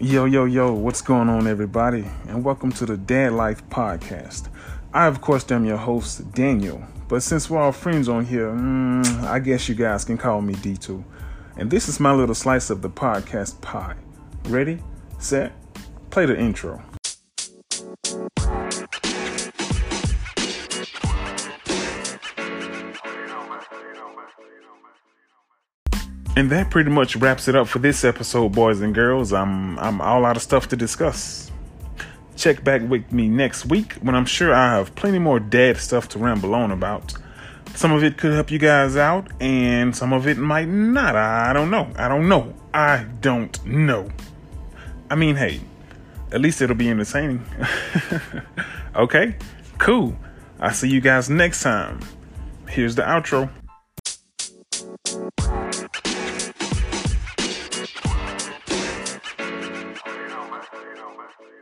Yo, yo, yo, what's going on, everybody? And welcome to the Dad Life Podcast. I, of course, am your host, Daniel. But since we're all friends on here, mm, I guess you guys can call me D2. And this is my little slice of the podcast pie. Ready, set, play the intro. And that pretty much wraps it up for this episode, boys and girls. I'm I'm all out of stuff to discuss. Check back with me next week when I'm sure I have plenty more dad stuff to ramble on about. Some of it could help you guys out, and some of it might not. I don't know. I don't know. I don't know. I mean, hey, at least it'll be entertaining. okay, cool. I'll see you guys next time. Here's the outro. for you.